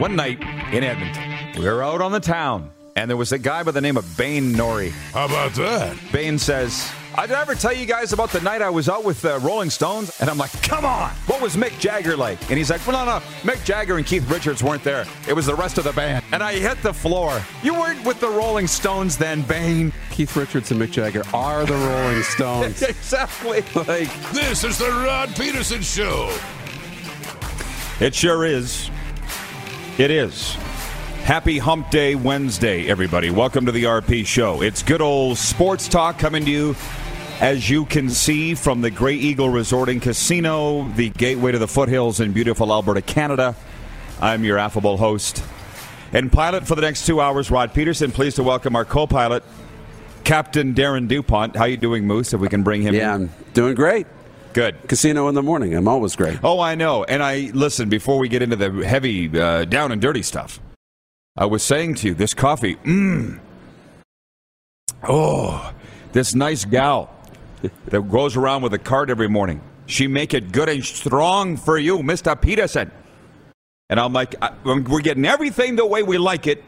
One night in Edmonton, we were out on the town, and there was a guy by the name of Bain Nori. How about that? Bain says, I'd ever tell you guys about the night I was out with the Rolling Stones? And I'm like, come on, what was Mick Jagger like? And he's like, well, no, no, Mick Jagger and Keith Richards weren't there. It was the rest of the band. And I hit the floor. You weren't with the Rolling Stones then, Bain. Keith Richards and Mick Jagger are the Rolling Stones. exactly. like, This is the Rod Peterson Show. It sure is. It is. Happy Hump Day Wednesday, everybody. Welcome to the RP Show. It's good old sports talk coming to you, as you can see, from the Grey Eagle Resort and Casino, the gateway to the foothills in beautiful Alberta, Canada. I'm your affable host and pilot for the next two hours, Rod Peterson. Pleased to welcome our co-pilot, Captain Darren Dupont. How you doing, Moose? If we can bring him yeah, in. I'm doing great. Good. Casino in the morning. I'm always great. Oh, I know. And I listen before we get into the heavy, uh, down and dirty stuff. I was saying to you, this coffee, mmm. Oh, this nice gal that goes around with a cart every morning. She make it good and strong for you, Mr. Peterson. And I'm like, I, we're getting everything the way we like it,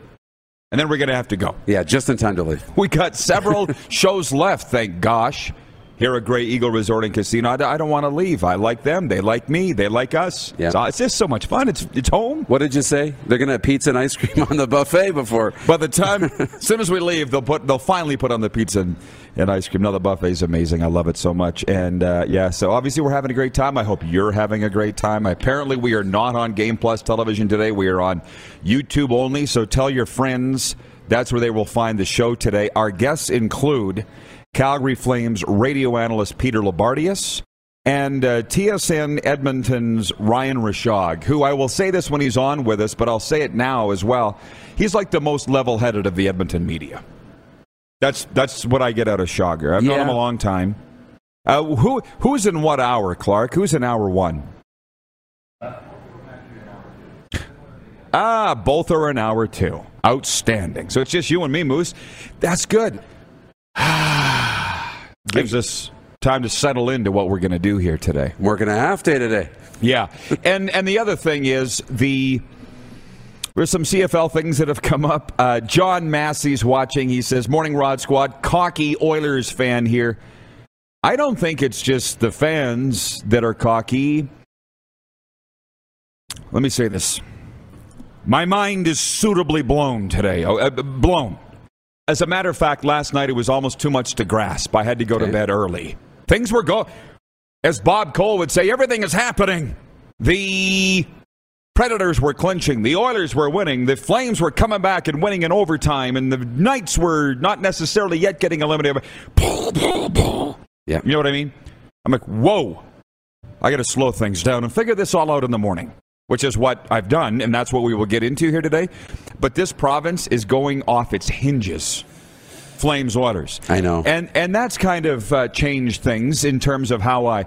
and then we're going to have to go. Yeah, just in time to leave. We got several shows left, thank gosh. Here at Grey Eagle Resort and Casino, I, I don't want to leave. I like them. They like me. They like us. Yeah. So it's just so much fun. It's it's home. What did you say? They're going to have pizza and ice cream on the buffet before. By the time, as soon as we leave, they'll put they'll finally put on the pizza and, and ice cream. Now the buffet is amazing. I love it so much. And uh, yeah, so obviously we're having a great time. I hope you're having a great time. Apparently we are not on Game Plus television today. We are on YouTube only. So tell your friends. That's where they will find the show today. Our guests include Calgary Flames radio analyst Peter Loubardias and uh, TSN Edmonton's Ryan Rishaug, who I will say this when he's on with us, but I'll say it now as well. He's like the most level-headed of the Edmonton media. That's that's what I get out of Shager. I've known him a long time. Uh, who who's in what hour, Clark? Who's in hour one? Ah, both are in hour two. Outstanding. So it's just you and me, Moose. That's good. Gives us time to settle into what we're going to do here today. Working a half day today. Yeah, and and the other thing is the there's some CFL things that have come up. Uh, John Massey's watching. He says, "Morning, Rod Squad. Cocky Oilers fan here. I don't think it's just the fans that are cocky. Let me say this: my mind is suitably blown today. Oh, uh, blown. As a matter of fact, last night it was almost too much to grasp. I had to go to bed early. Things were going, as Bob Cole would say, everything is happening. The Predators were clinching. The Oilers were winning. The Flames were coming back and winning in overtime. And the Knights were not necessarily yet getting eliminated. Yeah. You know what I mean? I'm like, whoa. I got to slow things down and figure this all out in the morning, which is what I've done. And that's what we will get into here today. But this province is going off its hinges. Flames Oilers. I know. And, and that's kind of uh, changed things in terms of how I.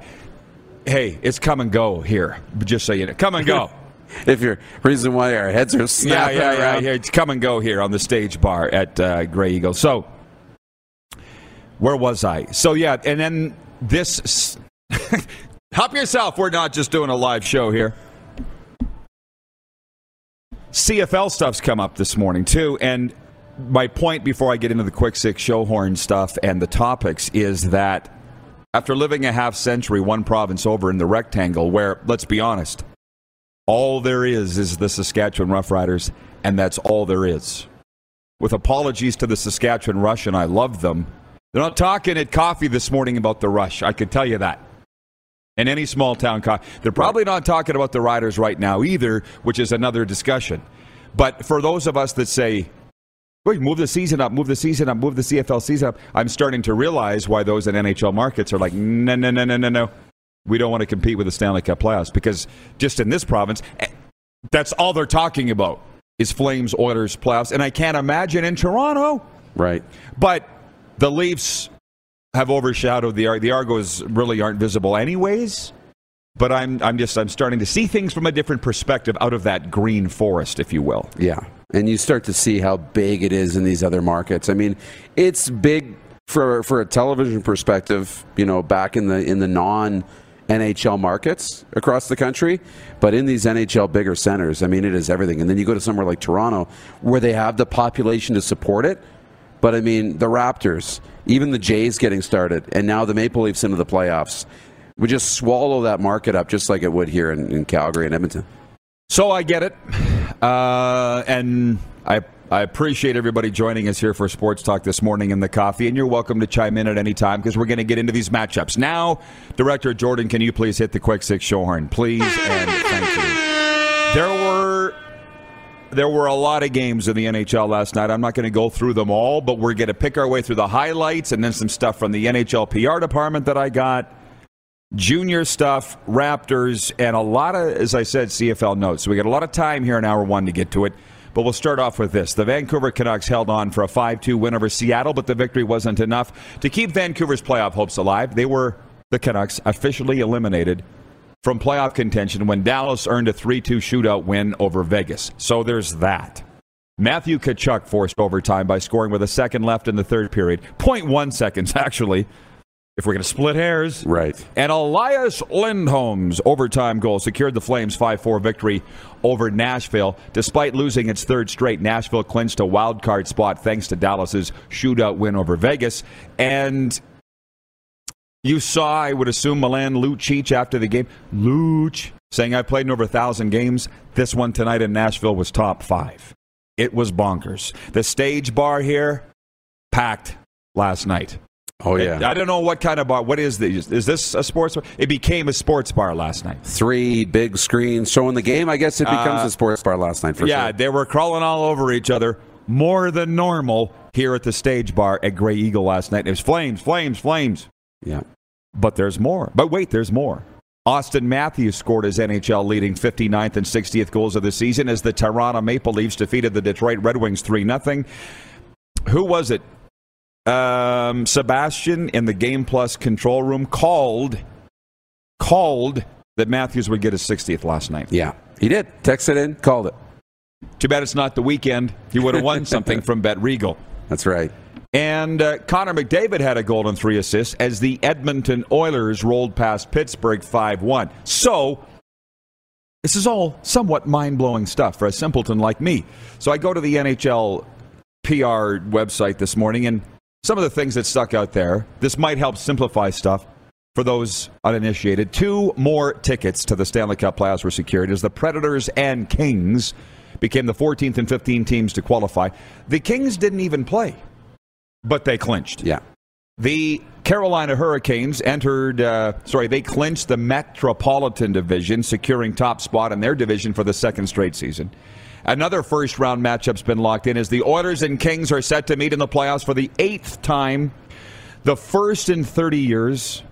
Hey, it's come and go here. Just so you know. Come and go. If you're reason why our heads are Yeah, snapping yeah, yeah, around. yeah. It's come and go here on the stage bar at uh, Grey Eagle. So, where was I? So, yeah, and then this. Help yourself. We're not just doing a live show here. CFL stuff's come up this morning, too. And my point before I get into the quick six show horn stuff and the topics is that after living a half century one province over in the rectangle, where, let's be honest, All there is is the Saskatchewan Roughriders, and that's all there is. With apologies to the Saskatchewan Rush, and I love them. They're not talking at coffee this morning about the Rush. I can tell you that. In any small town coffee, they're probably not talking about the Riders right now either, which is another discussion. But for those of us that say, Wait, move the season up, move the season up, move the CFL season up. I'm starting to realize why those in NHL markets are like, no, no, no, no, no, no. We don't want to compete with the Stanley Cup playoffs because just in this province, eh, that's all they're talking about is Flames Oilers playoffs. And I can't imagine in Toronto. Right. But the Leafs have overshadowed the the Argos really aren't visible anyways. But I'm I'm just I'm starting to see things from a different perspective out of that green forest, if you will. Yeah. And you start to see how big it is in these other markets. I mean, it's big for for a television perspective, you know, back in the in the non NHL markets across the country, but in these NHL bigger centers, I mean, it is everything. And then you go to somewhere like Toronto where they have the population to support it. But I mean, the Raptors, even the Jays getting started, and now the Maple Leafs into the playoffs would just swallow that market up just like it would here in, in Calgary and Edmonton. So I get it, uh, and I I appreciate everybody joining us here for Sports Talk this morning in the coffee, and you're welcome to chime in at any time because we're going to get into these matchups now. Director Jordan, can you please hit the quick six show horn, please, and thank you. There were a lot of games in the NHL last night. I'm not going to go through them all, but we're going to pick our way through the highlights and then some stuff from the NHL PR department that I got junior stuff, Raptors, and a lot of, as I said, CFL notes. So we got a lot of time here in hour one to get to it. But we'll start off with this. The Vancouver Canucks held on for a 5 2 win over Seattle, but the victory wasn't enough to keep Vancouver's playoff hopes alive. They were, the Canucks, officially eliminated from playoff contention when Dallas earned a 3 2 shootout win over Vegas. So there's that. Matthew Tkachuk forced overtime by scoring with a second left in the third period. 0.1 seconds, actually, if we're going to split hairs. Right. And Elias Lindholm's overtime goal secured the Flames' 5 4 victory over Nashville. Despite losing its third straight, Nashville clinched a wild card spot thanks to Dallas's shootout win over Vegas. And you saw, I would assume, Milan Lucic after the game. Luch saying, I played in over a thousand games. This one tonight in Nashville was top five. It was bonkers. The stage bar here, packed last night. Oh yeah. I don't know what kind of bar. What is this? Is this a sports bar? It became a sports bar last night. Three big screens showing the game. I guess it becomes Uh, a sports bar last night for yeah, sure. they were crawling all over each other more than normal here at the stage bar at Grey Eagle last night. It was flames, flames, flames. Yeah. But there's more. But wait, there's more. Auston Matthews scored his NHL leading 59th and 60th goals of the season as the Toronto Maple Leafs defeated the Detroit Red Wings 3 0. Who was it? Um, Sebastian in the Game Plus control room called called that Matthews would get his 60th last night. Yeah. He did. Texted in, called it. Too bad it's not the weekend. He would have won something from Bet Regal. That's right. And uh, Connor McDavid had a goal and three assists as the Edmonton Oilers rolled past Pittsburgh 5 1. So, this is all somewhat mind blowing stuff for a simpleton like me. So, I go to the NHL PR website this morning, and some of the things that stuck out there, this might help simplify stuff for those uninitiated. Two more tickets to the Stanley Cup playoffs were secured as the Predators and Kings became the 14th and 15th teams to qualify. The Kings didn't even play, but they clinched. Yeah. The Carolina Hurricanes entered, uh, sorry, they clinched the Metropolitan Division, securing top spot in their division for the second straight season. Another first round matchup's been locked in as the Oilers and Kings are set to meet in the playoffs for the eighth time, the first in 30 years.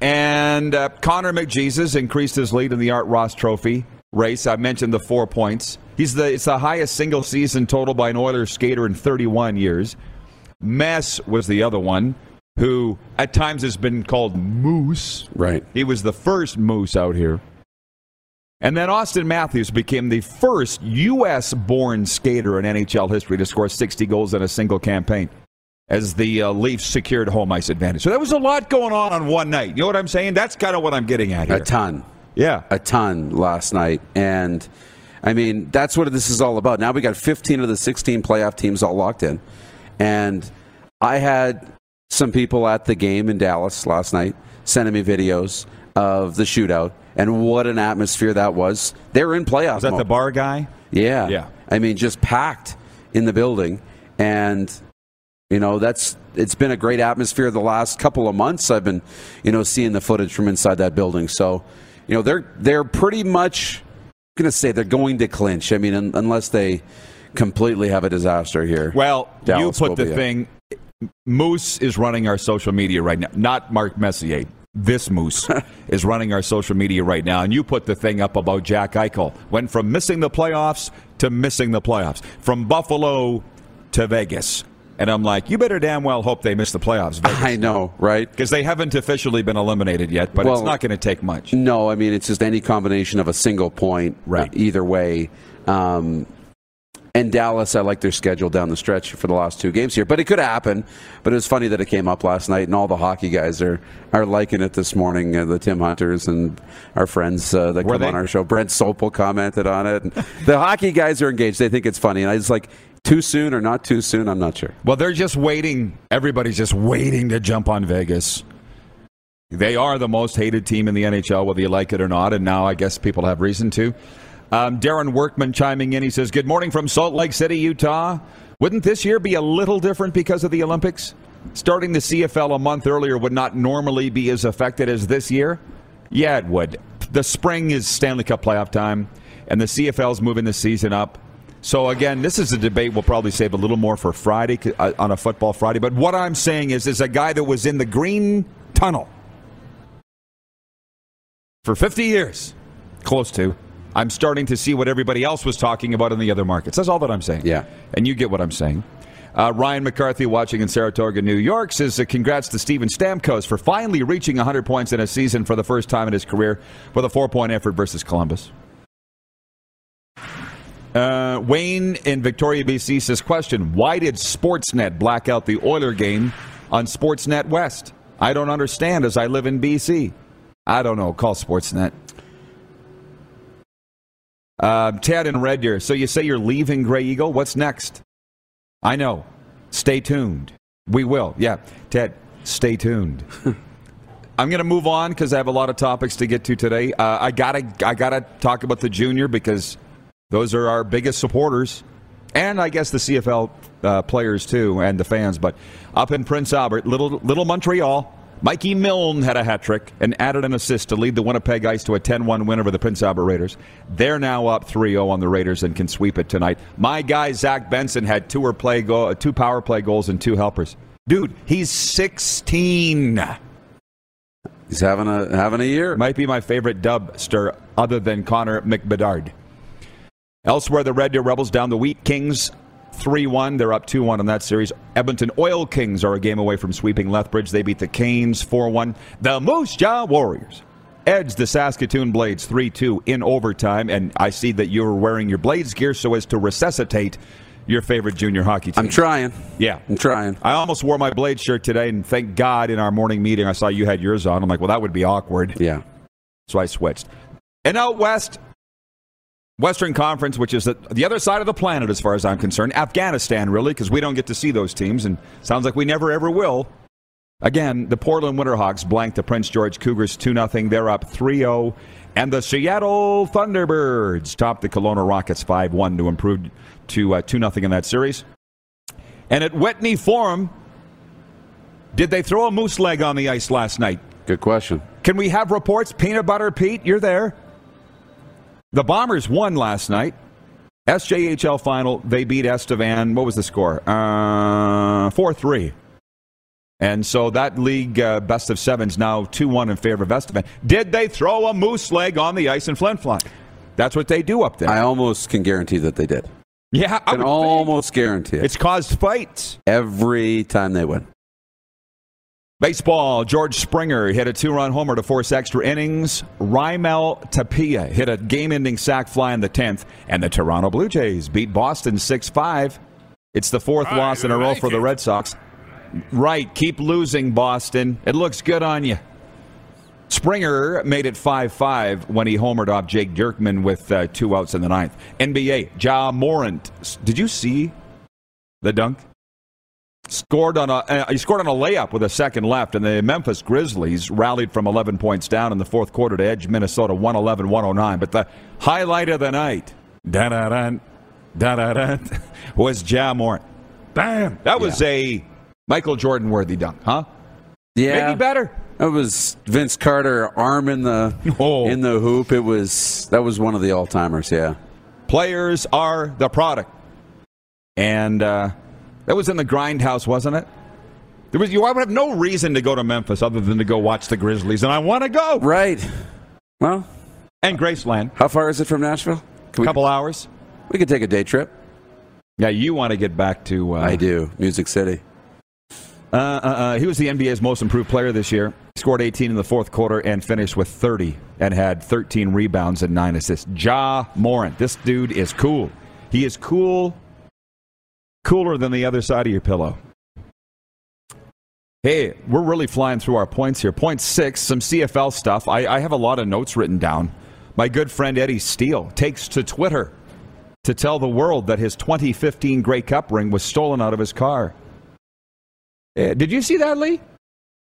And uh, Connor McJesus increased his lead in the Art Ross Trophy race. I mentioned the four points. He's the it's the highest single season total by an Oilers skater in 31 years. Mess was the other one, who at times has been called Moose. Right. He was the first Moose out here. And then Auston Matthews became the first U.S. born skater in NHL history to score 60 goals in a single campaign as the uh, Leafs secured home ice advantage. So there was a lot going on on one night. You know what I'm saying? That's kind of what I'm getting at here. A ton. Yeah. A ton last night. And I mean, that's what this is all about. Now we got 15 of the 16 playoff teams all locked in. And I had some people at the game in Dallas last night sending me videos of the shootout. and what an atmosphere that was. They were in playoffs. Was that the bar guy? Yeah. Yeah. I mean, just packed in the building. And, you know, that's it's been a great atmosphere the last couple of months. I've been, you know, seeing the footage from inside that building. So, you know, they're they're pretty much going to say they're going to clinch. I mean, un- unless they completely have a disaster here. Well, Dallas you put the it. thing. Moose is running our social media right now, not Mark Messier. This Moose is running our social media right now, and you put the thing up about Jack Eichel. Went from missing the playoffs to missing the playoffs, from Buffalo to Vegas, and I'm like, you better damn well hope they miss the playoffs, I know, right? because they haven't officially been eliminated yet. But it's not going to take much. No, I mean it's just any combination of a single point, Right. Either way, um, and Dallas, I like their schedule down the stretch for the last two games here, but it could happen. But it was funny that it came up last night, and all the hockey guys are are liking it this morning. Uh, the Tim Hunters and our friends uh, that Were come they? on our show, Brent Sopel commented on it. And the hockey guys are engaged; they think it's funny, and I just like too soon or not too soon. I'm not sure. Well, they're just waiting. Everybody's just waiting to jump on Vegas. They are the most hated team in the NHL, whether you like it or not, and now I guess people have reason to. Um, Darren Workman chiming in. He says, Good morning from Salt Lake City, Utah. Wouldn't this year be a little different because of the Olympics? Starting the CFL a month earlier would not normally be as affected as this year? Yeah, it would. The spring is Stanley Cup playoff time, and the CFL's moving the season up. So again, this is a debate we'll probably save a little more for Friday uh, on a football Friday. But what I'm saying is, is a guy that was in the green tunnel for 50 years, close to. I'm starting to see what everybody else was talking about in the other markets. That's all that I'm saying. Yeah. And you get what I'm saying. Uh, Ryan McCarthy, watching in Saratoga, New York, says uh, congrats to Steven Stamkos for finally reaching 100 points in a season for the first time in his career with a four point effort versus Columbus. Uh, Wayne in Victoria, BC says, question, why did Sportsnet black out the Oiler game on Sportsnet West? I don't understand as I live in BC. I don't know. Call Sportsnet. Uh, Ted and Red Deer. So you say you're leaving Grey Eagle? What's next? I know. Stay tuned. We will. Yeah. Ted, stay tuned. I'm going to move on because I have a lot of topics to get to today. Uh, I gotta, I gotta talk about the junior because those are our biggest supporters, and I guess the CFL uh, players too, and the fans. But up in Prince Albert, little little Montreal, Mikey Milne had a hat trick and added an assist to lead the Winnipeg Ice to a 10-1 win over the Prince Albert Raiders. They're now up 3-0 on the Raiders and can sweep it tonight. My guy Zach Benson had two or play go, two power play goals and two helpers. Dude, he's 16. He's having a having a year. Might be my favorite dubster other than Connor McBedard. Elsewhere, the Red Deer Rebels down the Wheat Kings 3 1. They're up 2 1 in that series. Edmonton Oil Kings are a game away from sweeping Lethbridge. They beat the Canes 4 1. The Moose Jaw Warriors edged the Saskatoon Blades 3 2 in overtime. And I see that you're wearing your Blades gear so as to resuscitate your favorite junior hockey team. I'm trying. Yeah. I'm trying. I almost wore my Blade shirt today, and thank God in our morning meeting I saw you had yours on. I'm like, well, that would be awkward. Yeah. So I switched. And out west, Western Conference, which is the, the other side of the planet as far as I'm concerned, Afghanistan, really, because we don't get to see those teams, and sounds like we never ever will. Again, the Portland Winterhawks blanked the Prince George Cougars 2 0. They're up 3 0. And the Seattle Thunderbirds topped the Kelowna Rockets 5 1 to improve to uh, 2 0 in that series. And at Whitney Forum, did they throw a moose leg on the ice last night? Good question. Can we have reports? Peanut Butter Pete, you're there. The Bombers won last night. SJHL final, they beat Estevan. What was the score? Uh, 4 3. And so that league uh, best of sevens now 2 1 in favor of Estevan. Did they throw a moose leg on the ice in Flin Flon? That's what they do up there. I almost can guarantee that they did. yeah, I Can almost guarantee it. It's caused fights. every time they win. Baseball, George Springer hit a two run homer to force extra innings. Raimel Tapia hit a game ending sac fly in the 10th. And the Toronto Blue Jays beat Boston 6 5. It's the fourth loss in a row like for the. Red Sox. Right, keep losing, Boston. It looks good on you. Springer made it 5 5 when he homered off Jake Diekman with uh, two outs in the ninth. NBA, Ja Morant. Did you see the dunk? Scored on a uh, he scored on a layup with a second left, and the Memphis Grizzlies rallied from 11 points down in the fourth quarter to edge Minnesota 111-109. But the highlight of the night, da da da da da was Ja Morant. Bam! That was yeah. a Michael Jordan worthy dunk, huh? Yeah, maybe better. It was Vince Carter arm in the oh. in the hoop. It was that was one of the all timers. Yeah, players are the product, and uh, that was in the grindhouse, wasn't it? There was you. I would have no reason to go to Memphis other than to go watch the Grizzlies, and I want to go. Right. Well, and Graceland. How far is it from Nashville? A couple hours. We could take a day trip. Yeah, you want to get back to? Uh, I do. Music City. Uh, uh, uh, he was the NBA's most improved player this year. He scored 18 in the fourth quarter and finished with 30 and had 13 rebounds and nine assists. Ja Morant. This dude is cool. He is cool cooler than the other side of your pillow. Hey, we're really flying through our points here. Point six, some CFL stuff. I, I have a lot of notes written down. My good friend Eddie Steele takes to Twitter to tell the world that his 2015 Grey Cup ring was stolen out of his car. Uh, did you see that, Lee?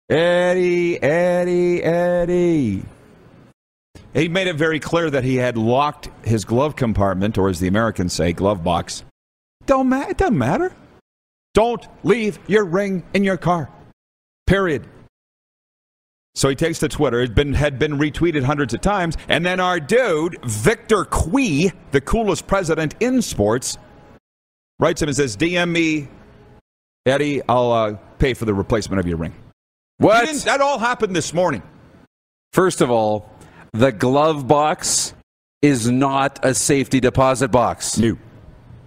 Eddie, Eddie, Eddie. He made it very clear that he had locked his glove compartment, or as the Americans say, glove box, don't ma- it doesn't matter. Don't leave your ring in your car. Period. So he takes to Twitter, had been, had been retweeted hundreds of times, and then our dude, Victor Cui, the coolest president in sports, writes him and says, DM me, Eddie, I'll uh, pay for the replacement of your ring. What? That all happened this morning. First of all, the glove box is not a safety deposit box. New.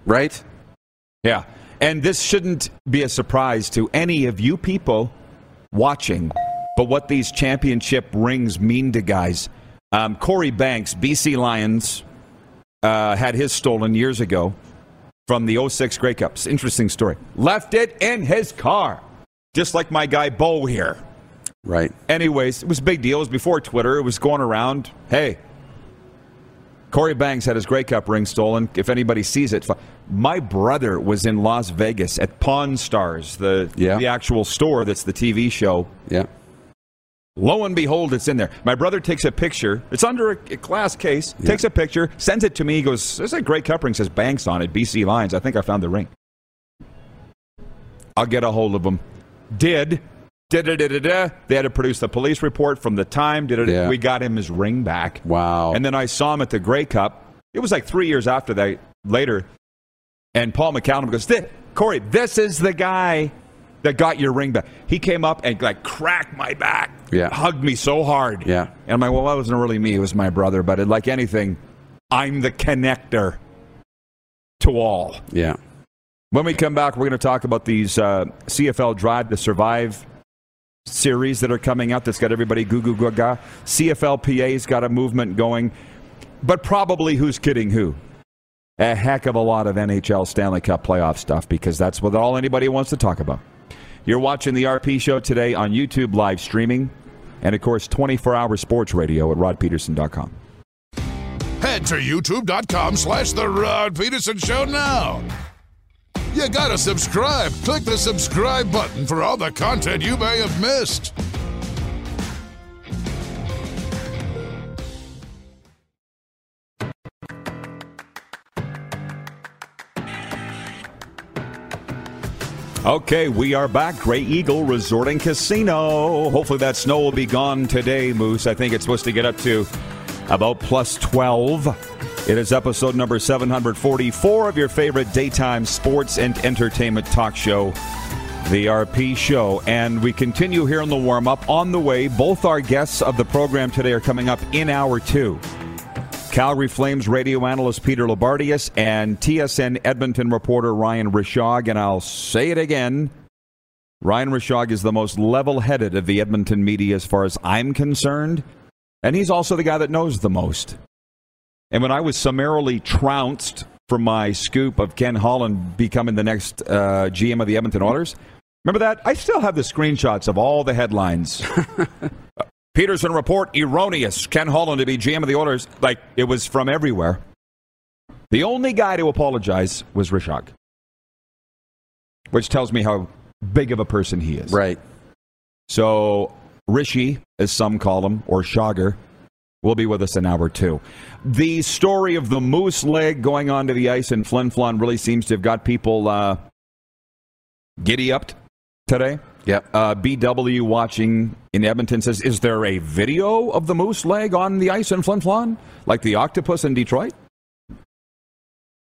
Right? Yeah. And this shouldn't be a surprise to any of you people watching, but what these championship rings mean to guys. Um, Corey Banks, BC Lions, uh, had his stolen years ago from the 06 Grey Cups. Interesting story. Left it in his car, just like my guy Bo here. Right. Anyways, it was a big deal. It was before Twitter. It was going around. Hey, Corey Banks had his Grey Cup ring stolen. If anybody sees it, my brother was in Las Vegas at Pawn Stars, the yeah. the actual store that's the TV show. Yeah. Lo and behold, it's in there. My brother takes a picture. It's under a, glass case. Yeah. Takes a picture, sends it to me. He goes, "There's a Grey cup ring. Says Banks on it. BC Lions. I think I found the ring. I'll get a hold of him. Did. Da-da-da-da-da. They had to produce the police report from the time. Yeah. We got him his ring back. Wow. And then I saw him at the Grey Cup. It was like three years after that. Later, and Paul McCallum goes, Corey, this is the guy that got your ring back. He came up and like cracked my back, yeah. hugged me so hard. Yeah. And I'm like, well, that wasn't really me. It was my brother. But it, like anything, I'm the connector to all. Yeah. When we come back, we're going to talk about these uh, CFL Drive to Survive series that are coming out that's got everybody goo goo. CFLPA's got a movement going, but probably who's kidding who a heck of a lot of NHL Stanley Cup playoff stuff because that's what all anybody wants to talk about. You're watching the RP show today on YouTube live streaming and, of course, 24 hour sports radio at rodpeterson.com. Head to youtube.com slash The Rod Peterson Show now. You gotta subscribe. Click the subscribe button for all the content you may have missed. Okay, we are back. Grey Eagle Resort and Casino. Hopefully that snow will be gone today, Moose. I think it's supposed to get up to about plus 12. It is episode number 744 of your favorite daytime sports and entertainment talk show, The RP Show. And we continue here in the warm up. On the way, both our guests of the program today are coming up in hour two. Calgary Flames radio analyst Peter Loubardias and TSN Edmonton reporter Ryan Rishaug. And I'll say it again Ryan Rishaug is the most level headed of the Edmonton media as far as I'm concerned. And he's also the guy that knows the most. And when I was summarily trounced from my scoop of Ken Holland becoming the next uh, GM of the Edmonton Oilers, remember that? I still have the screenshots of all the headlines. Peterson report erroneous. Ken Holland to be GM of the Oilers. Like it was from everywhere. The only guy to apologize was Rishaug, which tells me how big of a person he is. Right. So Rishi, as some call him, or Shogger, will be with us an hour two. The story of the moose leg going onto the ice in Flin Flon really seems to have got people uh, giddy up today. Yep. Uh, BW watching in Edmonton says, "Is there a video of the moose leg on the ice in Flin Flon, like the octopus in Detroit?"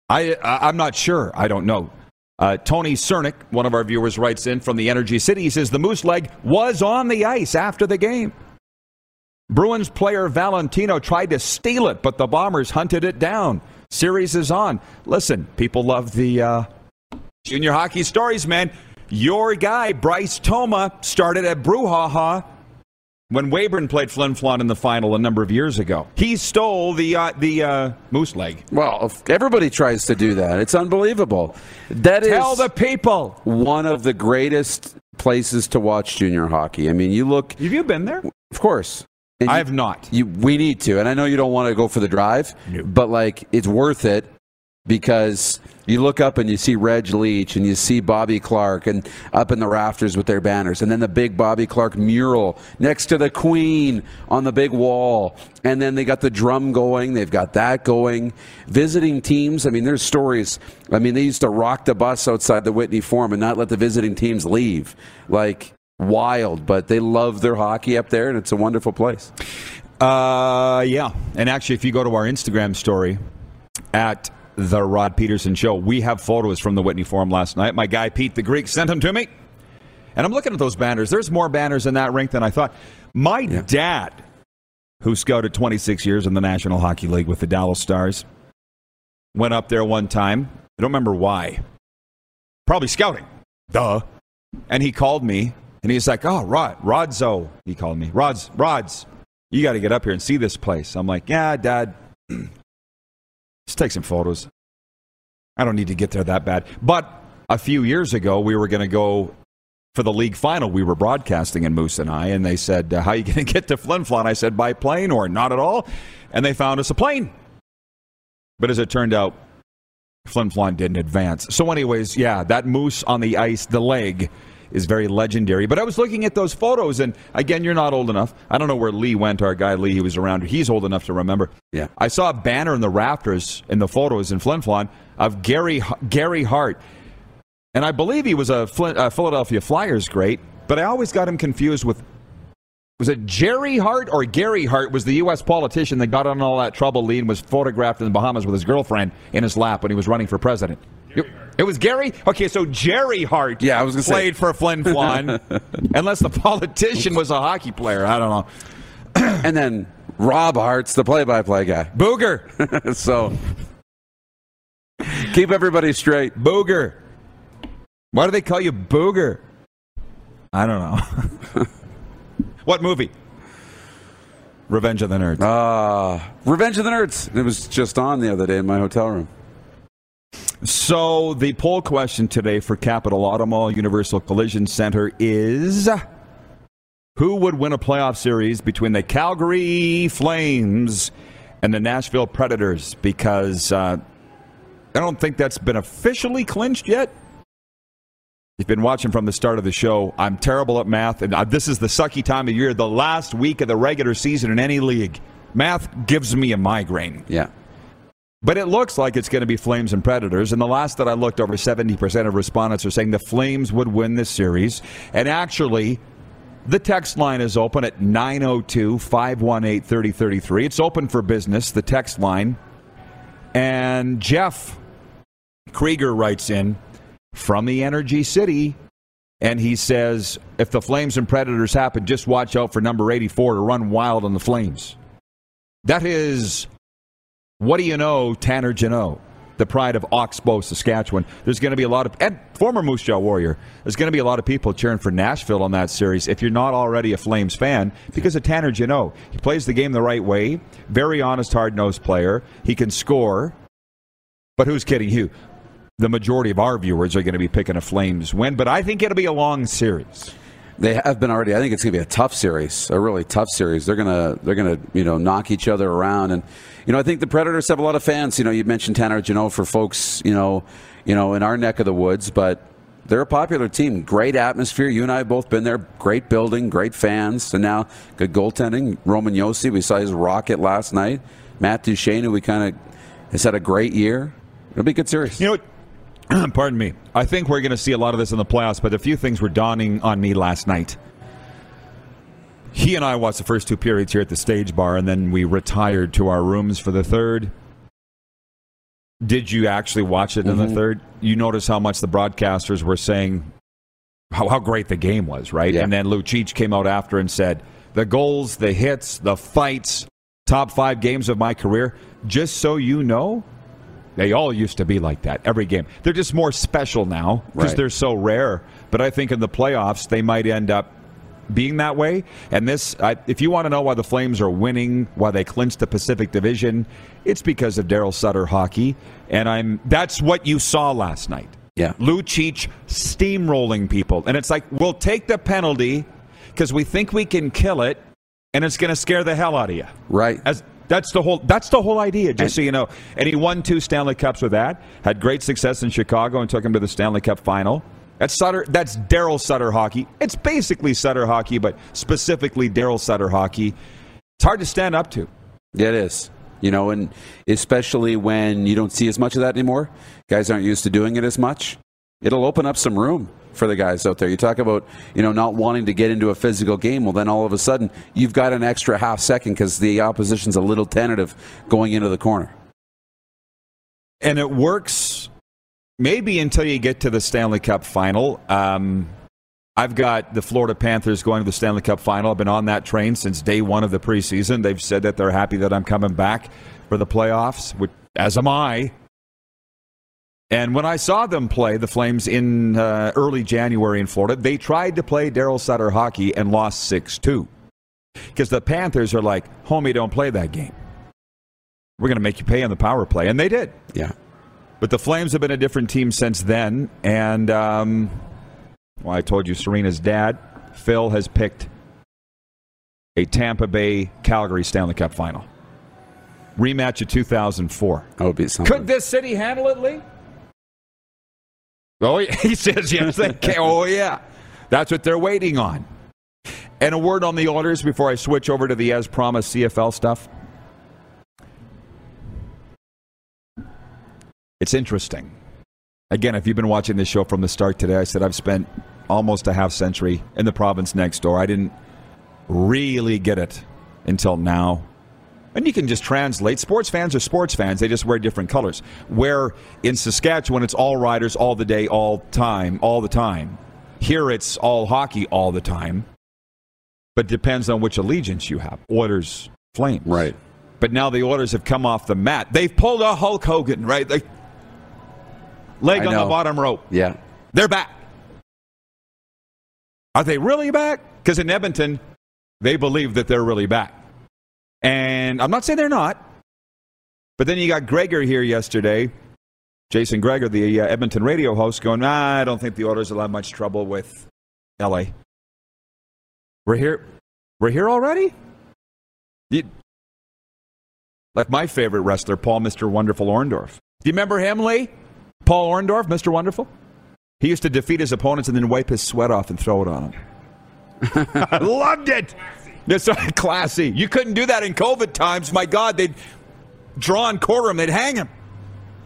I, I I'm not sure. I don't know. Uh, Tony Cernick, one of our viewers, writes in from the Energy City. He says the moose leg was on the ice after the game. Bruins player Valentino tried to steal it, but the Bombers hunted it down. Series is on. Listen, people love the uh, junior hockey stories, man. Your guy, Bryce Toma, started at Brouhaha when Weyburn played Flin Flon in the final a number of years ago. He stole the uh, the uh, moose leg. Well, everybody tries to do that. It's unbelievable. That is Tell the people. one of the greatest places to watch junior hockey. I mean, you look, Have you been there? of course. And I you- have not. You, we need to, and I know you don't want to go for the drive, No. but like it's worth it because you look up and you see Reg Leach and you see Bobby Clarke and up in the rafters with their banners, and then the big Bobby Clarke mural next to the Queen on the big wall, and then they got the drum going. They've got that going. Visiting teams. I mean, there's stories. I mean, they used to rock the bus outside the Whitney Forum and not let the visiting teams leave. Like wild, but they love their hockey up there, and it's a wonderful place. Uh, yeah. And actually, if you go to our Instagram story at the Rod Peterson Show, we have photos from the Whitney Forum last night. My guy Pete the Greek sent them to me, and I'm looking at those banners. There's more banners in that rink than I thought. My dad, who scouted 26 years in the National Hockey League with the Dallas Stars, went up there one time. I don't remember why. Probably scouting. Duh. And he called me, and he's like, "Oh, Rod, Rodzo." He called me, "Rods, Rods." you got to get up here and see this place. I'm like, yeah, Dad, let's take some photos. I don't need to get there that bad. But a few years ago, we were going to go for the league final. We were broadcasting in Moose and I, and they said, uh, "How are you going to get to Flin Flon?" I said, "By plane or not at all." And they found us a plane. But as it turned out, Flin Flon didn't advance. So, anyways, yeah, that moose on the ice, the leg, is very legendary. But I was looking at those photos, and again, you're not old enough. I don't know where Lee went. Our guy Lee, he was around. He's old enough to remember. Yeah. I saw a banner in the rafters in the photos in Flin Flon of Gary Gary Hart, and I believe he was a Flin, uh, Philadelphia Flyers great. But I always got him confused with was it Jerry Hart or Gary Hart was the U.S. politician that got in all that trouble, Lee, and was photographed in the Bahamas with his girlfriend in his lap when he was running for president. It, was Gary? Okay, so Jerry Hart Yeah, I was gonna say- played for Flin Flon, unless the politician was a hockey player. I don't know. and then Rob Hart's the play-by-play guy. Booger. so keep everybody straight. Booger. Why do they call you Booger? I don't know. what movie? Revenge of the Nerds. Uh, Revenge of the Nerds. It was just on the other day in my hotel room. So the poll question today for Capital Automall Universal Collision Center is who would win a playoff series between the Calgary Flames and the Nashville Predators? Because uh, I don't think that's been officially clinched yet. You've been watching from the start of the show. I'm terrible at math, and uh, this is the sucky time of year, the last week of the regular season in any league. Math gives me a migraine. Yeah. But it looks like it's going to be Flames and Predators. And the last that I looked, over 70% of respondents are saying the Flames would win this series. And actually, the text line is open at 902 518 3033. It's open for business, the text line. And Jeff Krieger writes in from the Energy City. And he says, if the Flames and Predators happen, just watch out for number 84 to run wild on the Flames. That is what do you know, Tanner Jeannot, the pride of Oxbow, Saskatchewan? There's going to be a lot of, and former Moose Jaw Warrior, there's going to be a lot of people cheering for Nashville on that series if you're not already a Flames fan because of Tanner Jeannot. He plays the game the right way, very honest, hard nosed player. He can score, but who's kidding you? The majority of our viewers are going to be picking a Flames win, but I think it'll be a long series. They have been already. I think it's going to be a tough series, a really tough series. They're gonna they're gonna you know knock each other around, and you know I think the Predators have a lot of fans. You know, you mentioned Tanner Jeannot for folks you know you know in our neck of the woods, but they're a popular team. Great atmosphere. You and I have both been there. Great building, great fans, and now good goaltending. Roman Josi, we saw his rocket last night. Matt Duchene, who we kind of has had a great year. It'll be a good series. You know? Pardon me. I think we're going to see a lot of this in the playoffs, but a few things were dawning on me last night. He and I watched the first two periods here at the stage bar, and then we retired to our rooms for the third. Did you actually watch it in Mm-hmm. the third? You notice how much the broadcasters were saying how, how great the game was, right? Yeah. And then Lucic came out after and said, the goals, the hits, the fights, top five games of my career. Just so you know, they all used to be like that every game. They're just more special now because Right. they're so rare. But I think in the playoffs, they might end up being that way. And this, I, if you want to know why the Flames are winning, why they clinched the Pacific Division, it's because of Daryl Sutter hockey. And I'm that's what you saw last night. Yeah. Lucic steamrolling people. And it's like, we'll take the penalty because we think we can kill it, and it's going to scare the hell out of you. Right. As that's the whole that's the whole idea, just so you know. And he won two Stanley Cups with that. Had great success in Chicago and took him to the Stanley Cup final. That's Sutter. That's Daryl Sutter hockey. It's basically Sutter hockey, but specifically Daryl Sutter hockey. It's hard to stand up to. Yeah, it is. You know, and especially when you don't see as much of that anymore, guys aren't used to doing it as much. It'll open up some room for the guys out there. You talk about, you know, not wanting to get into a physical game. Well, then all of a sudden, you've got an extra half second because the opposition's a little tentative going into the corner. and it works maybe until you get to the Stanley Cup final. Um, I've got the Florida Panthers going to the Stanley Cup final. I've been on that train since day one of the preseason. They've said that they're happy that I'm coming back for the playoffs, which, as am I. And when I saw them play the Flames in uh, early January in Florida, they tried to play Daryl Sutter hockey and lost 6 2. Because the Panthers are like, homie, don't play that game. We're going to make you pay on the power play. And they did. Yeah. But the Flames have been a different team since then. And, um, well, I told you Serena's dad, Phil, has picked a Tampa Bay Calgary Stanley Cup final. Rematch of 2004. That would be something. Could this city handle it, Lee? Oh, he says yes, they can. Oh, yeah. That's what they're waiting on. And a word on the orders before I switch over to the as promised CFL stuff. It's interesting. Again, if you've been watching this show from the start today, I said I've spent almost a half century in the province next door. I didn't really get it until now. And you can just translate. Sports fans are sports fans. They just wear different colors. Where in Saskatchewan, it's all riders all the day, all time, all the time. Here, it's all hockey all the time. But depends on which allegiance you have. Orders, Flames. Right. But now the orders have come off the mat. They've pulled a Hulk Hogan, right? Like, leg on the bottom rope. Yeah. They're back. Are they really back? Because in Edmonton, they believe that they're really back. And I'm not saying they're not. But then you got Gregor here yesterday, Jason Gregor, the uh, Edmonton radio host, going, nah, I don't think the Oilers will have much trouble with LA. We're here. We're here already? You- like my favorite wrestler, Paul Mr. Wonderful Orndorff. Do you remember him, Lee? Paul Orndorff, Mr. Wonderful? He used to defeat his opponents and then wipe his sweat off and throw it on them. I loved it. So classy. You couldn't do that in COVID times. My God, they'd draw and quarter him. They'd hang him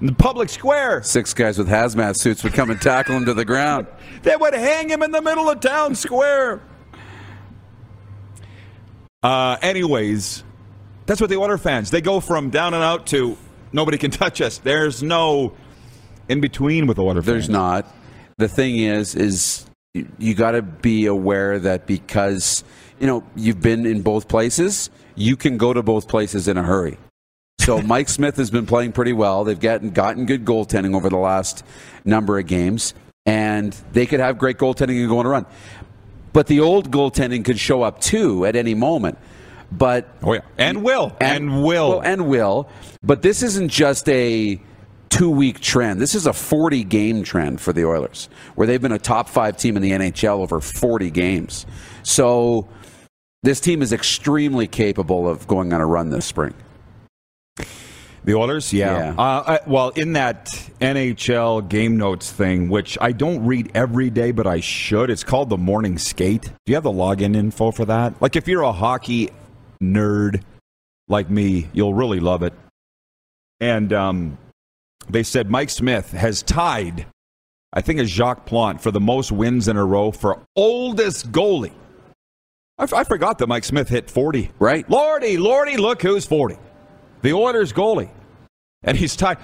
in the public square. Six guys with hazmat suits would come and tackle him to the ground. They would hang him in the middle of town square. Uh, anyways, that's what the Oiler fans. They go from down and out to nobody can touch us. There's no in between with the Oiler There's fans. not. The thing is, is you, you got to be aware that because you know you've been in both places, you can go to both places in a hurry. So Mike Smith has been playing pretty well. They've gotten gotten good goaltending over the last number of games, and they could have great goaltending and go on a run. But the old goaltending could show up too at any moment. But Oh yeah, and will and, will. well, and will. But this isn't just a two week trend. This is a 40 game trend for the Oilers, where they've been a top five team in the NHL over 40 games. So this team is extremely capable of going on a run this spring. The Oilers, yeah. Yeah. Uh, I, well, in that NHL game notes thing, which I don't read every day, but I should. It's called the Morning Skate. Do you have the login info for that? Like, if you're a hockey nerd like me, you'll really love it. And um, they said Mike Smith has tied, I think, it's Jacques Plante for the most wins in a row for oldest goalie. I, f- I forgot that Mike Smith hit 40. Right. Lordy, Lordy, look who's 40. The Oilers goalie. And he's tied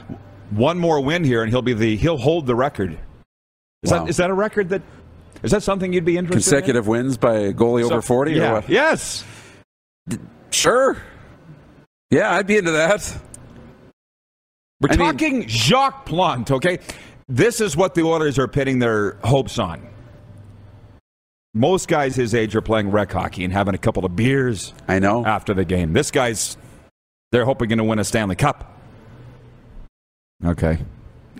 one more win here and he'll be the he'll hold the record. Is Wow. that is that a record that is that something you'd be interested in? Consecutive wins by a goalie in? over 40 yeah. or what? Yes. Sure. Yeah, I'd be into that. We're I mean- talking Jacques Plante, okay? This is what the Oilers are pinning their hopes on. Most guys his age are playing rec hockey and having a couple of beers I know. after the game. This guy's they're hoping to win a Stanley Cup. Okay.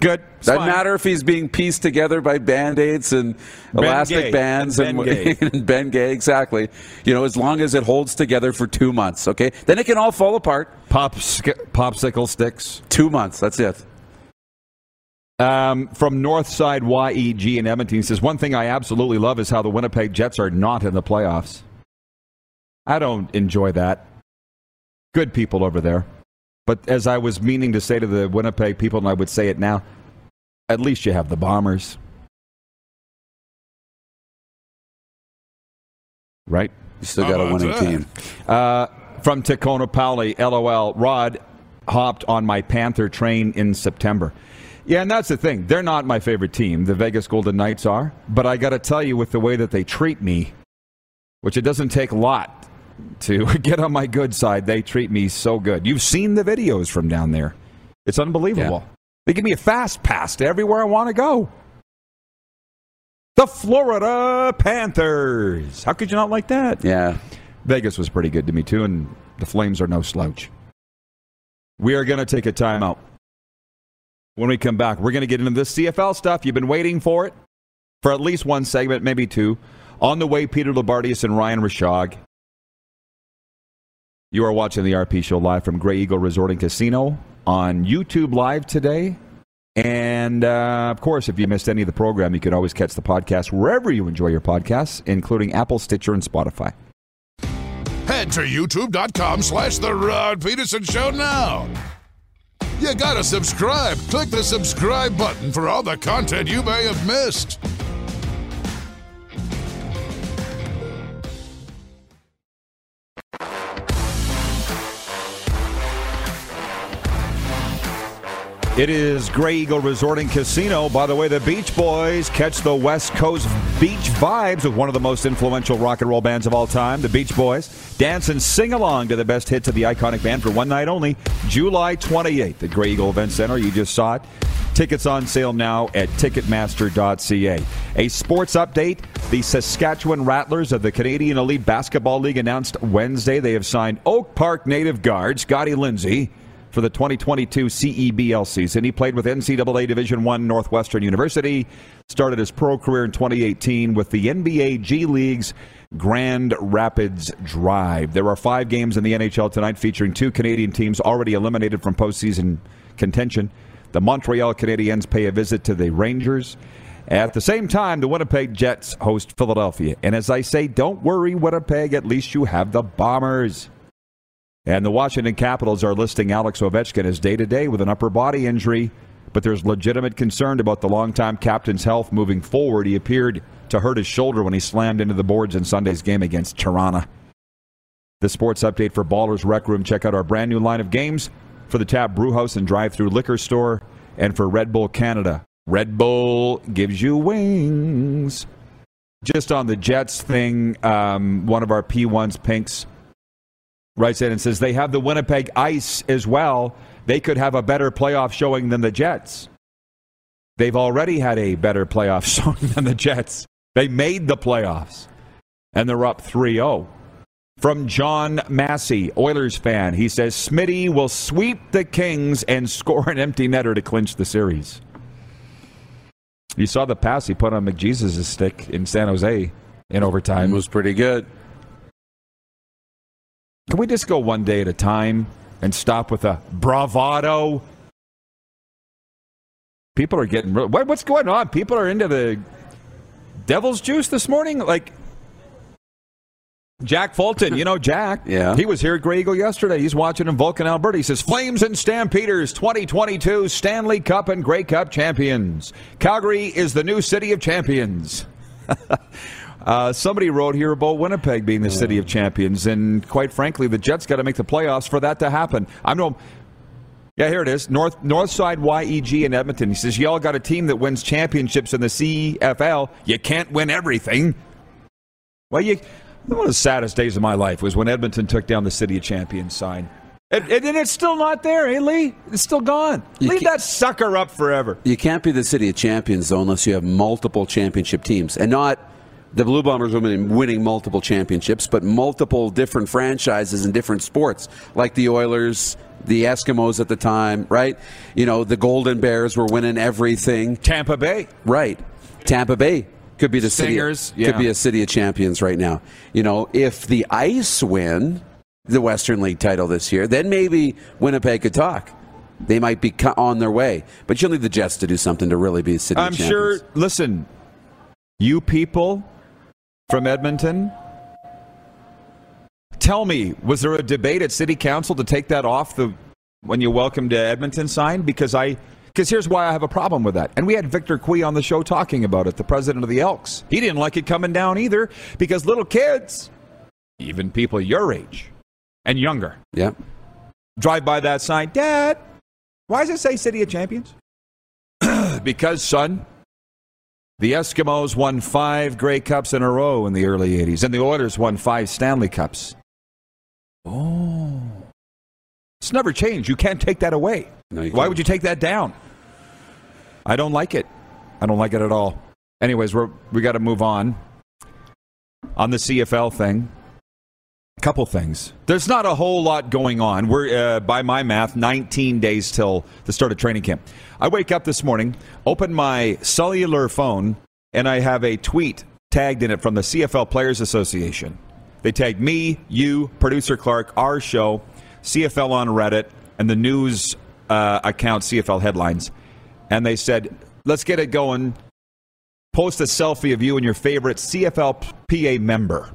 Good. It's Doesn't fine. matter if he's being pieced together by band-aids and Ben elastic Gay. bands And and, Bengay. and Bengay, exactly. You know, as long as it holds together for two months, okay? Then it can all fall apart. Pop, popsicle sticks. Two months, that's it. Um, from Northside YEG in Edmonton he says one thing I absolutely love is how the Winnipeg Jets are not in the playoffs. I don't enjoy that. Good people over there, but as I was meaning to say to the Winnipeg people, and I would say it now, at least you have the Bombers, right? You still got a winning team. Uh, from Tacona Pauli, LOL. Rod hopped on my Panther train in September. Yeah, and that's the thing. They're not my favorite team. The Vegas Golden Knights are. But I got to tell you, with the way that they treat me, which it doesn't take a lot to get on my good side, they treat me so good. You've seen the videos from down there. It's unbelievable. They give me a fast pass to everywhere I want to go. The Florida Panthers. How could you not like that? Yeah. Vegas was pretty good to me too, and the Flames are no slouch. We are going to take a timeout. When we come back, we're going to get into this CFL stuff. You've been waiting for it for at least one segment, maybe two. On the way, Peter Loubardias and Ryan Rishaug. You are watching the RP Show live from Grey Eagle Resort and Casino on YouTube Live today. And uh, of course, if you missed any of the program, you can always catch the podcast wherever you enjoy your podcasts, including Apple, Stitcher, and Spotify. Head to youtube.com slash The Rod Peterson Show now. You gotta subscribe. Click the subscribe button for all the content you may have missed. It is Grey Eagle Resort and Casino. By the way, the Beach Boys catch the West Coast beach vibes with one of the most influential rock and roll bands of all time, the Beach Boys. Dance and sing along to the best hits of the iconic band for one night only, July 28th at Grey Eagle Event Center. You just saw it. Tickets on sale now at Ticketmaster.ca. A sports update the Saskatchewan Rattlers of the Canadian Elite Basketball League announced Wednesday they have signed Oak Park native guard Scotty Lindsay for the 2022 CEBL season. He played with NCAA Division I Northwestern University, started his pro career in 2018 with the NBA G League's Grand Rapids Drive. There are five games in the NHL tonight featuring two Canadian teams already eliminated from postseason contention. The Montreal Canadiens pay a visit to the Rangers. At the same time, the Winnipeg Jets host Philadelphia. And as I say, don't worry, Winnipeg, at least you have the Bombers. And the Washington Capitals are listing Alex Ovechkin as day to day with an upper body injury, but there's legitimate concern about the longtime captain's health moving forward. He appeared to hurt his shoulder when he slammed into the boards in Sunday's game against Toronto. The sports update for Ballers Rec Room. Check out our brand new line of games for the Tap Brewhouse and Drive Through Liquor Store, and for Red Bull Canada. Red Bull gives you wings. Just on the Jets thing, um, one of our P1s, Pinks, writes in and says they have the Winnipeg Ice as well. They could have a better playoff showing than the Jets. They've already had a better playoff showing than the Jets. They made the playoffs, and they're up 3 0. From John Massey, Oilers fan, he says Smitty will sweep the Kings and score an empty netter to clinch the series. You saw the pass he put on McJesus' stick in San Jose in overtime. It was pretty good. Can we just go one day at a time? and stop with a bravado. People are getting real. What, what's going on? People are into the devil's juice this morning? Like, Jack Fulton, you know Jack. Yeah. He was here at Grey Eagle yesterday. He's watching in Vulcan, Alberta. He says, Flames and Stampeders 2022 Stanley Cup and Grey Cup champions. Calgary is the new city of champions. uh, somebody wrote here about Winnipeg being the city of champions, and quite frankly, the Jets got to make the playoffs for that to happen. I know. Yeah, here it is. North Northside YEG in Edmonton. He says, Y'all got a team that wins championships in the CFL. You can't win everything. Well, you one of the saddest days of my life was when Edmonton took down the City of Champions sign. And, and it's still not there, eh, Lee? It's still gone. You Leave that sucker up forever. You can't be the city of champions though unless you have multiple championship teams, and not the Blue Bombers winning, winning multiple championships, but multiple different franchises in different sports, like the Oilers, the Eskimos at the time, right? You know, the Golden Bears were winning everything, Tampa Bay. right? Tampa Bay could be the city, yeah. could be a city of champions right now. You know, if the Ice win the Western League title this year, then maybe Winnipeg could talk. They might be on their way, but you'll need the Jets to do something to really be a city. of I'm champions. sure, listen, you people from Edmonton, tell me, was there a debate at City Council to take that off the when you welcome to Edmonton sign? Because I. Because here's why I have a problem with that. And we had Victor Cui on the show talking about it, the president of the Elks. He didn't like it coming down either because little kids, even people your age and younger, Yeah. drive by that sign. Dad, why does it say City of Champions? because, son, the Eskimos won five Grey Cups in a row in the early 80s, and the Oilers won five Stanley Cups. Oh. It's never changed. You can't take that away. No, Why would you take that down? I don't like it. I don't like it at all. Anyways, we're, we got to move on. On the CFL thing, couple things. There's not a whole lot going on. We're, uh, by my math, 19 days till the start of training camp. I wake up this morning, open my cellular phone, and I have a tweet tagged in it from the CFL Players Association. They tagged me, you, producer Clark, our show, CFL on Reddit, and the news uh, account CFL headlines. And they said, let's get it going. Post a selfie of you and your favorite CFL PA member.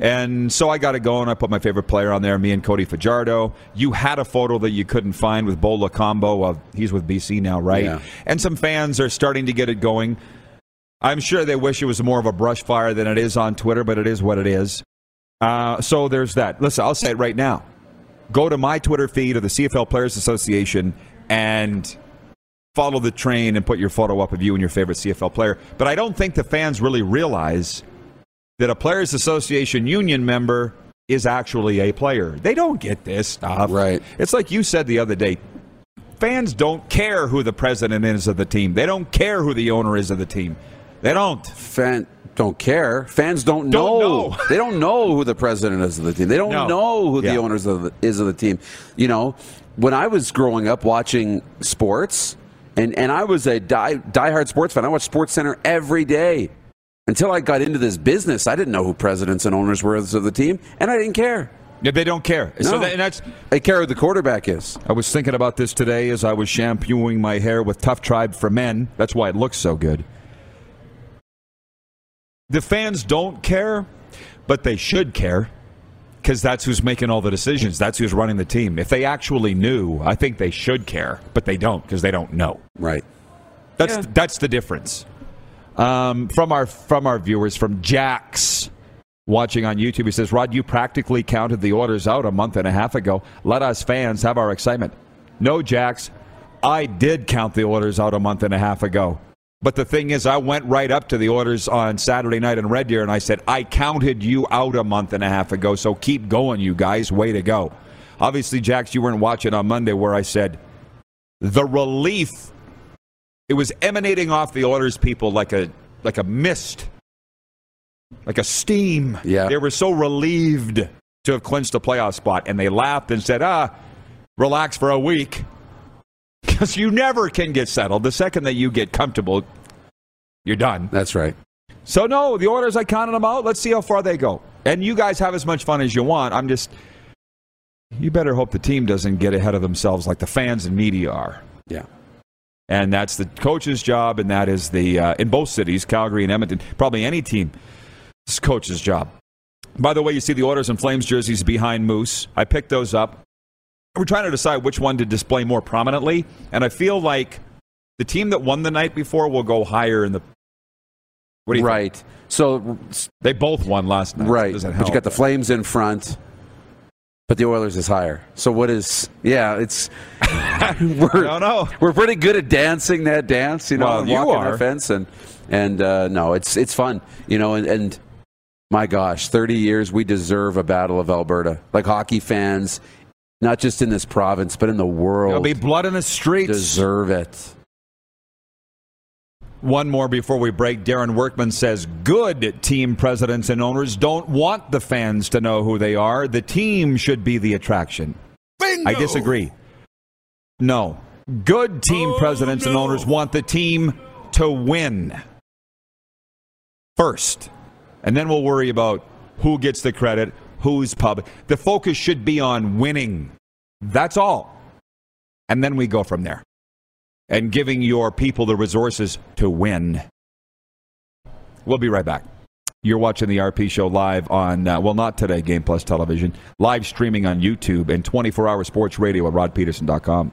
And so I got it going. I put my favorite player on there, me and Cody Fajardo. You had a photo that you couldn't find with Bo Lokombo. Of, he's with BC now, right? Yeah. And some fans are starting to get it going. I'm sure they wish it was more of a brush fire than it is on Twitter, but it is what it is. Uh, so there's that. Listen, I'll say it right now. Go to my Twitter feed of the CFL Players Association and follow the train and put your photo up of you and your favorite CFL player. But I don't think the fans really realize that a Players Association union member is actually a player. They don't get this stuff. Right. It's like you said the other day. Fans don't care who the president is of the team. They don't care who the owner is of the team. They don't. Fan don't care. Fans don't know. Don't know. they don't know who the president is of the team. They don't No. know who Yeah. the owners of the, is of the team. You know, when I was growing up watching sports, and and I was a die diehard sports fan. I watched Sports Center every day. Until I got into this business, I didn't know who presidents and owners were of the team, and I didn't care. Yeah, They don't care. So No. that, and that's. I care who the quarterback is. I was thinking about this today as I was shampooing my hair with Tough Tribe for Men. That's why it looks so good. The fans don't care, but they should care because that's who's making all the decisions. That's who's running the team. If they actually knew, I think they should care, but they don't because they don't know. Right. That's Yeah. that's the difference. Um, from our from our viewers, from Jax watching on YouTube, he says, "Rod, you practically counted the Oilers out a month and a half ago. Let us fans have our excitement." No, Jax, I did count the Oilers out a month and a half ago. But the thing is, I went right up to the Oilers on Saturday night in Red Deer and I said, I counted you out a month and a half ago, so keep going, you guys. Way to go. Obviously, Jax, you weren't watching on Monday where I said, the relief it was emanating off the Oilers people like a like a mist like a steam Yeah. they were so relieved to have clinched a playoff spot and they laughed and said ah relax for a week because you never can get settled the second that you get comfortable you're done That's right. so no the Oilers i counted them out let's see how far they go and you guys have as much fun as you want i'm just you better hope the team doesn't get ahead of themselves like the fans and media are. Yeah. And that's the coach's job, and that is the, uh, in both cities, Calgary and Edmonton, probably any team, it's coach's job. By the way, you see the Oilers and Flames jerseys behind Moose. I picked those up. We're trying to decide which one to display more prominently, and I feel like the team that won the night before will go higher in the. What do you right. Think? So they both won last night. Right. But you got the Flames in front, but the Oilers is higher. So what is? Yeah, it's. we're, I don't know. We're pretty good at dancing that dance, you know, well, and you walking are. the fence, and and uh, no, it's it's fun, you know, and, and my gosh, 30 years, we deserve a Battle of Alberta. Like hockey fans, not just in this province, but in the world. There'll be blood in the streets. Deserve it. One more before we break. Darren Workman says good team presidents and owners don't want the fans to know who they are. The team should be the attraction. Bingo! I disagree. No. Good team oh, presidents no. and owners want the team to win first. And then we'll worry about who gets the credit, who's public. The focus should be on winning. That's all. And then we go from there. And giving your people the resources to win. We'll be right back. You're watching the RP Show live on, uh, well, not today, Game Plus Television, live streaming on YouTube and 24 hour sports radio at rodpeterson.com.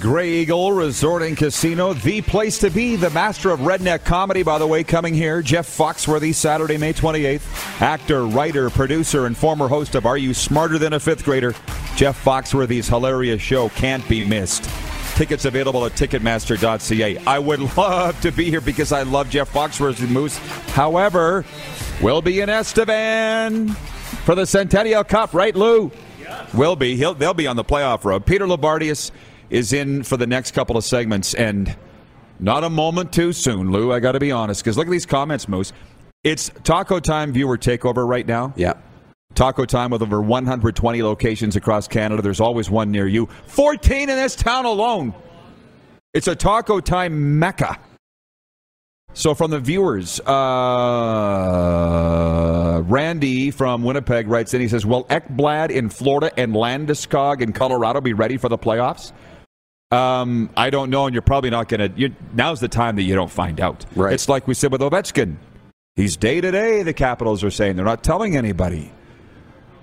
Grey Eagle Resort and Casino, the place to be. The master of redneck comedy, by the way, coming here. Jeff Foxworthy, Saturday, May 28th. Actor, writer, producer, and former host of Are You Smarter Than a Fifth Grader? Jeff Foxworthy's hilarious show can't be missed. Tickets available at Ticketmaster.ca. I would love to be here because I love Jeff Foxworthy Moose. However, we'll be in Estevan for the Centennial Cup, right, Lou? Yeah. Will be. He'll, they'll be on the playoff road. Peter Loubardias is in for the next couple of segments, and not a moment too soon, Lou. I got to be honest, because look at these comments, Moose. It's Taco Time viewer takeover right now. Yeah. Taco Time with over 120 locations across Canada. There's always one near you. 14 in this town alone. It's a Taco Time mecca. So, from the viewers, uh, Randy from Winnipeg writes in. He says, "Will Ekblad in Florida and Landeskog in Colorado be ready for the playoffs?" Um, I don't know, and you're probably not going to. Now's the time that you don't find out. Right. It's like we said with Ovechkin. He's day to day. The Capitals are saying they're not telling anybody.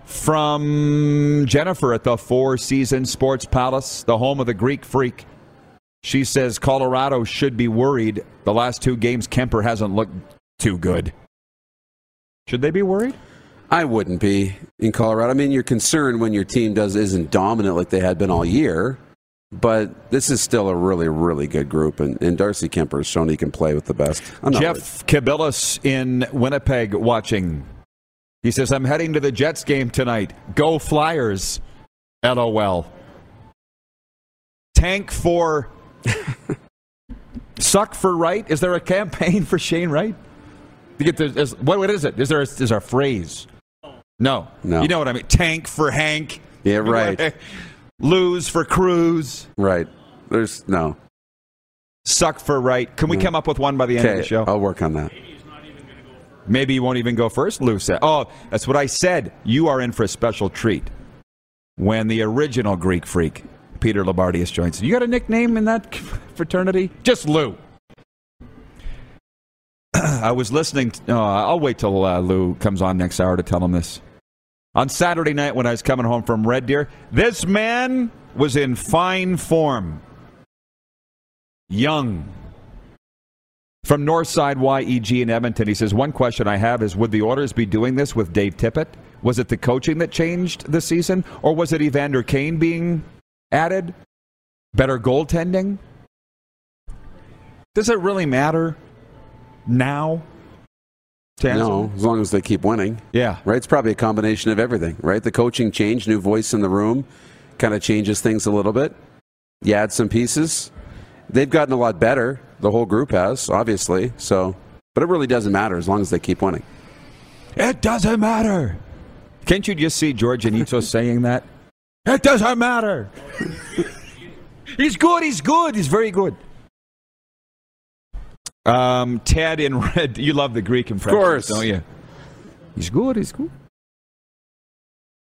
From Jennifer at the Four Seasons Sports Palace, the home of the Greek Freak. She says Colorado should be worried. The last two games, Kuemper hasn't looked too good. Should they be worried? I wouldn't be in Colorado. I mean, you're concerned when your team does isn't dominant like they had been all year, but this is still a really, really good group, and, and Darcy Kuemper has shown he can play with the best. Jeff Kabilis in Winnipeg watching. He says, "I'm heading to the Jets game tonight. Go Flyers!" LOL. Tank for suck for Wright. Is there a campaign for Shane Wright? Get the, is, what, what is it? Is there a, is there a phrase? No. No. You know what I mean? Tank for Hank. Yeah, right. Lose for Cruz. Right. There's no. Suck for Wright. Can we come up with one by the end of the show? I'll work on that. Maybe you won't even go first, Lou said. Oh, that's what I said. You are in for a special treat when the original Greek freak, Peter Loubardias, joins. You got a nickname in that fraternity? Just Lou. I was listening. To, oh, I'll wait till uh, Lou comes on next hour to tell him this. On Saturday night when I was coming home from Red Deer, this man was in fine form. Young, from Northside YEG in Edmonton, he says, One question I have is Would the Oilers be doing this with Dave Tippett? Was it the coaching that changed this season? Or was it Evander Kane being added? Better goaltending? Does it really matter now? No, as long as they keep winning. Yeah. Right? It's probably a combination of everything, right? The coaching change, new voice in the room, kind of changes things a little bit. You add some pieces. They've gotten a lot better. The whole group has, obviously. So But it really doesn't matter as long as they keep winning. It doesn't matter. Can't you just see George Anito saying that? It doesn't matter. he's good. He's good. He's very good. Um, Ted in red. You love the Greek impression, course. don't you? He's good. He's good.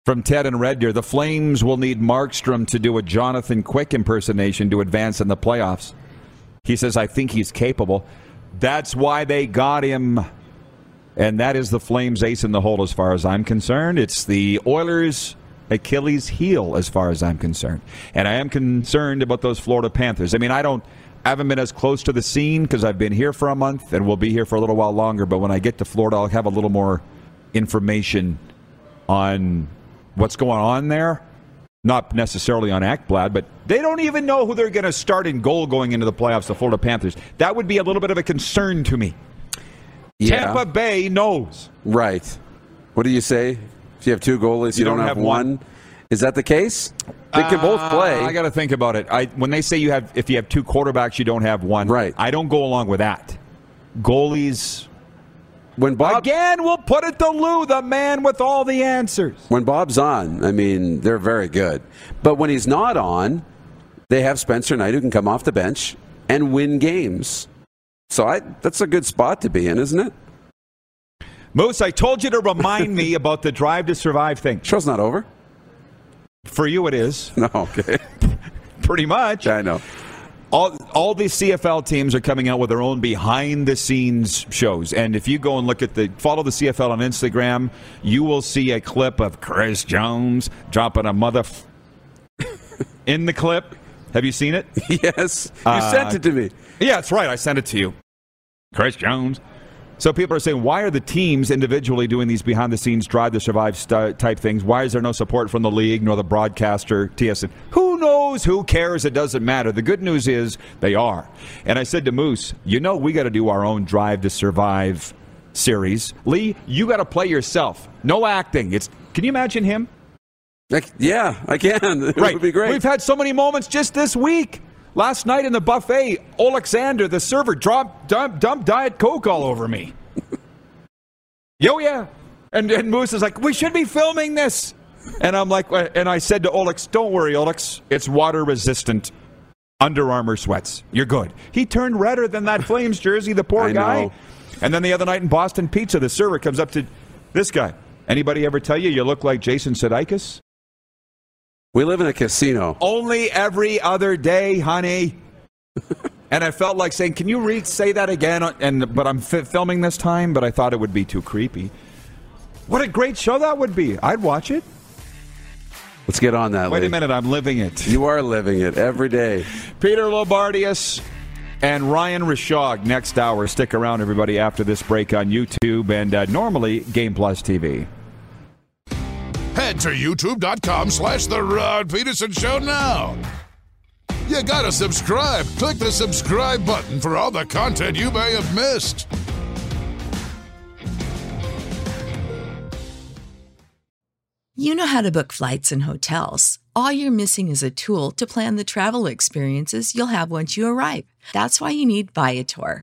From Ted and Red Deer, the Flames will need Markstrom to do a Jonathan Quick impersonation to advance in the playoffs. He says, I think he's capable. That's why they got him. And that is the Flames ace in the hole as far as I'm concerned. It's the Oilers' Achilles heel as far as I'm concerned. And I am concerned about those Florida Panthers. I mean, I don't I haven't been as close to the scene because I've been here for a month and we will be here for a little while longer, but when I get to Florida I'll have a little more information on what's going on there. Not necessarily on Ekblad, but they don't even know who they're going to start in goal going into the playoffs, the Florida Panthers. That would be a little bit of a concern to me. Yeah. Tampa Bay knows. Right. What do you say? If you have two goalies, you, don't, have, one. Is that the case? They can both play. Uh, I got to think about it. I, when they say you have, if you have two quarterbacks, you don't have one. Right. I don't go along with that. Goalies. when Bob Again, we'll put it to Lou, the man with all the answers. when Bob's on, I mean, they're very good. But when he's not on, they have Spencer Knight who can come off the bench and win games. So I, that's a good spot to be in, isn't it? Moose, I told you to remind me about the drive to survive thing. Show's not over. For you, it is No, okay. pretty much. I know. all all these CFL teams are coming out with their own behind the scenes shows. And if you go and look at the follow the CFL on Instagram, you will see a clip of Chris Jones dropping a mother f- in the clip. Have you seen it? yes. You Uh, sent it to me. Yeah, that's right. I sent it to you. Chris Jones. So people are saying, why are the teams individually doing these behind the scenes drive to survive st- type things? Why is there no support from the league nor the broadcaster TSN? Who knows? Who cares? It doesn't matter. The good news is they are. And I said to Moose, you know, we got to do our own drive to survive series. Lee, you got to play yourself. No acting. It's. Can you imagine him? Like, yeah, I can. It Right. would be great. We've had so many moments just this week. Last night in the buffet, Alexander, the server, dropped dump, dumped Diet Coke all over me. Yo, yeah. And, and Moose is like, we should be filming this. And I'm like, and I said to Olex, don't worry, Olex, it's water resistant. Under Armour sweats. You're good. He turned redder than that Flames jersey, the poor guy. know. And then the other night in Boston Pizza, the server comes up to this guy. Anybody ever tell you you look like Jason Sudeikis? We live in a casino. Only every other day, honey. and I felt like saying, "Can you re- say that again?" And but I'm fi- filming this time, but I thought it would be too creepy. What a great show that would be! I'd watch it. Let's get on that. Wait Lee. a minute, I'm living it. You are living it every day. Peter Loubardias and Ryan Rishaug next hour. Stick around, everybody, after this break on YouTube and uh, normally Game Plus TV. Head to youtube.com slash The Rod Peterson Show now. You gotta subscribe. Click the subscribe button for all the content you may have missed. You know how to book flights and hotels. All you're missing is a tool to plan the travel experiences you'll have once you arrive. That's why you need Viator.